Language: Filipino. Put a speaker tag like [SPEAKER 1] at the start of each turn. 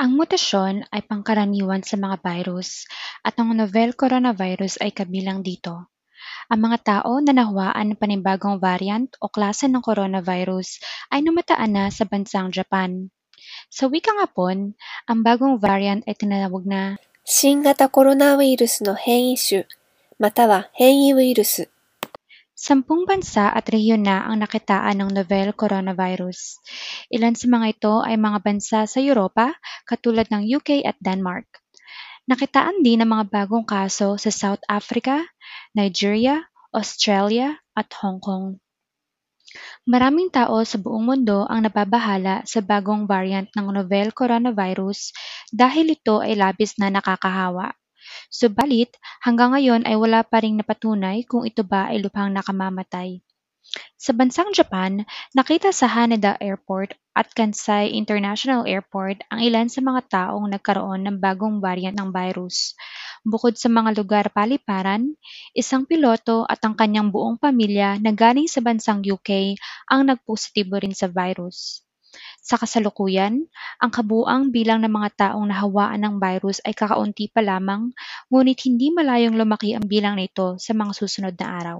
[SPEAKER 1] Ang mutasyon ay pangkaraniwan sa mga virus at ang novel coronavirus ay kabilang dito. Ang mga tao na nahuwaan ng panibagong variant o klase ng coronavirus ay namataan na sa bansang Japan. Sa wikang Hapon, ang bagong variant ay tinawag na
[SPEAKER 2] 新型コロナウイルスの変異種または変異ウイルス
[SPEAKER 1] Sampung bansa at rehiyon na ang nakitaan ng novel coronavirus. Ilan sa mga ito ay mga bansa sa Europa katulad ng UK at Denmark. Nakitaan din ang mga bagong kaso sa South Africa, Nigeria, Australia at Hong Kong. Maraming tao sa buong mundo ang nababahala sa bagong variant ng novel coronavirus dahil ito ay labis na nakakahawa. Subalit, hanggang ngayon ay wala pa ring napatunay kung ito ba ay lubhang nakamamatay. Sa bansang Japan, nakita sa Haneda Airport at Kansai International Airport ang ilan sa mga taong nagkaroon ng bagong variant ng virus. Bukod sa mga lugar paliparan, isang piloto at ang kanyang buong pamilya na galing sa bansang UK ang nagpositibo rin sa virus. Sa kasalukuyan, ang kabuang bilang ng mga taong nahawaan ng virus ay kakaunti pa lamang, ngunit hindi malayong lumaki ang bilang nito sa mga susunod na araw.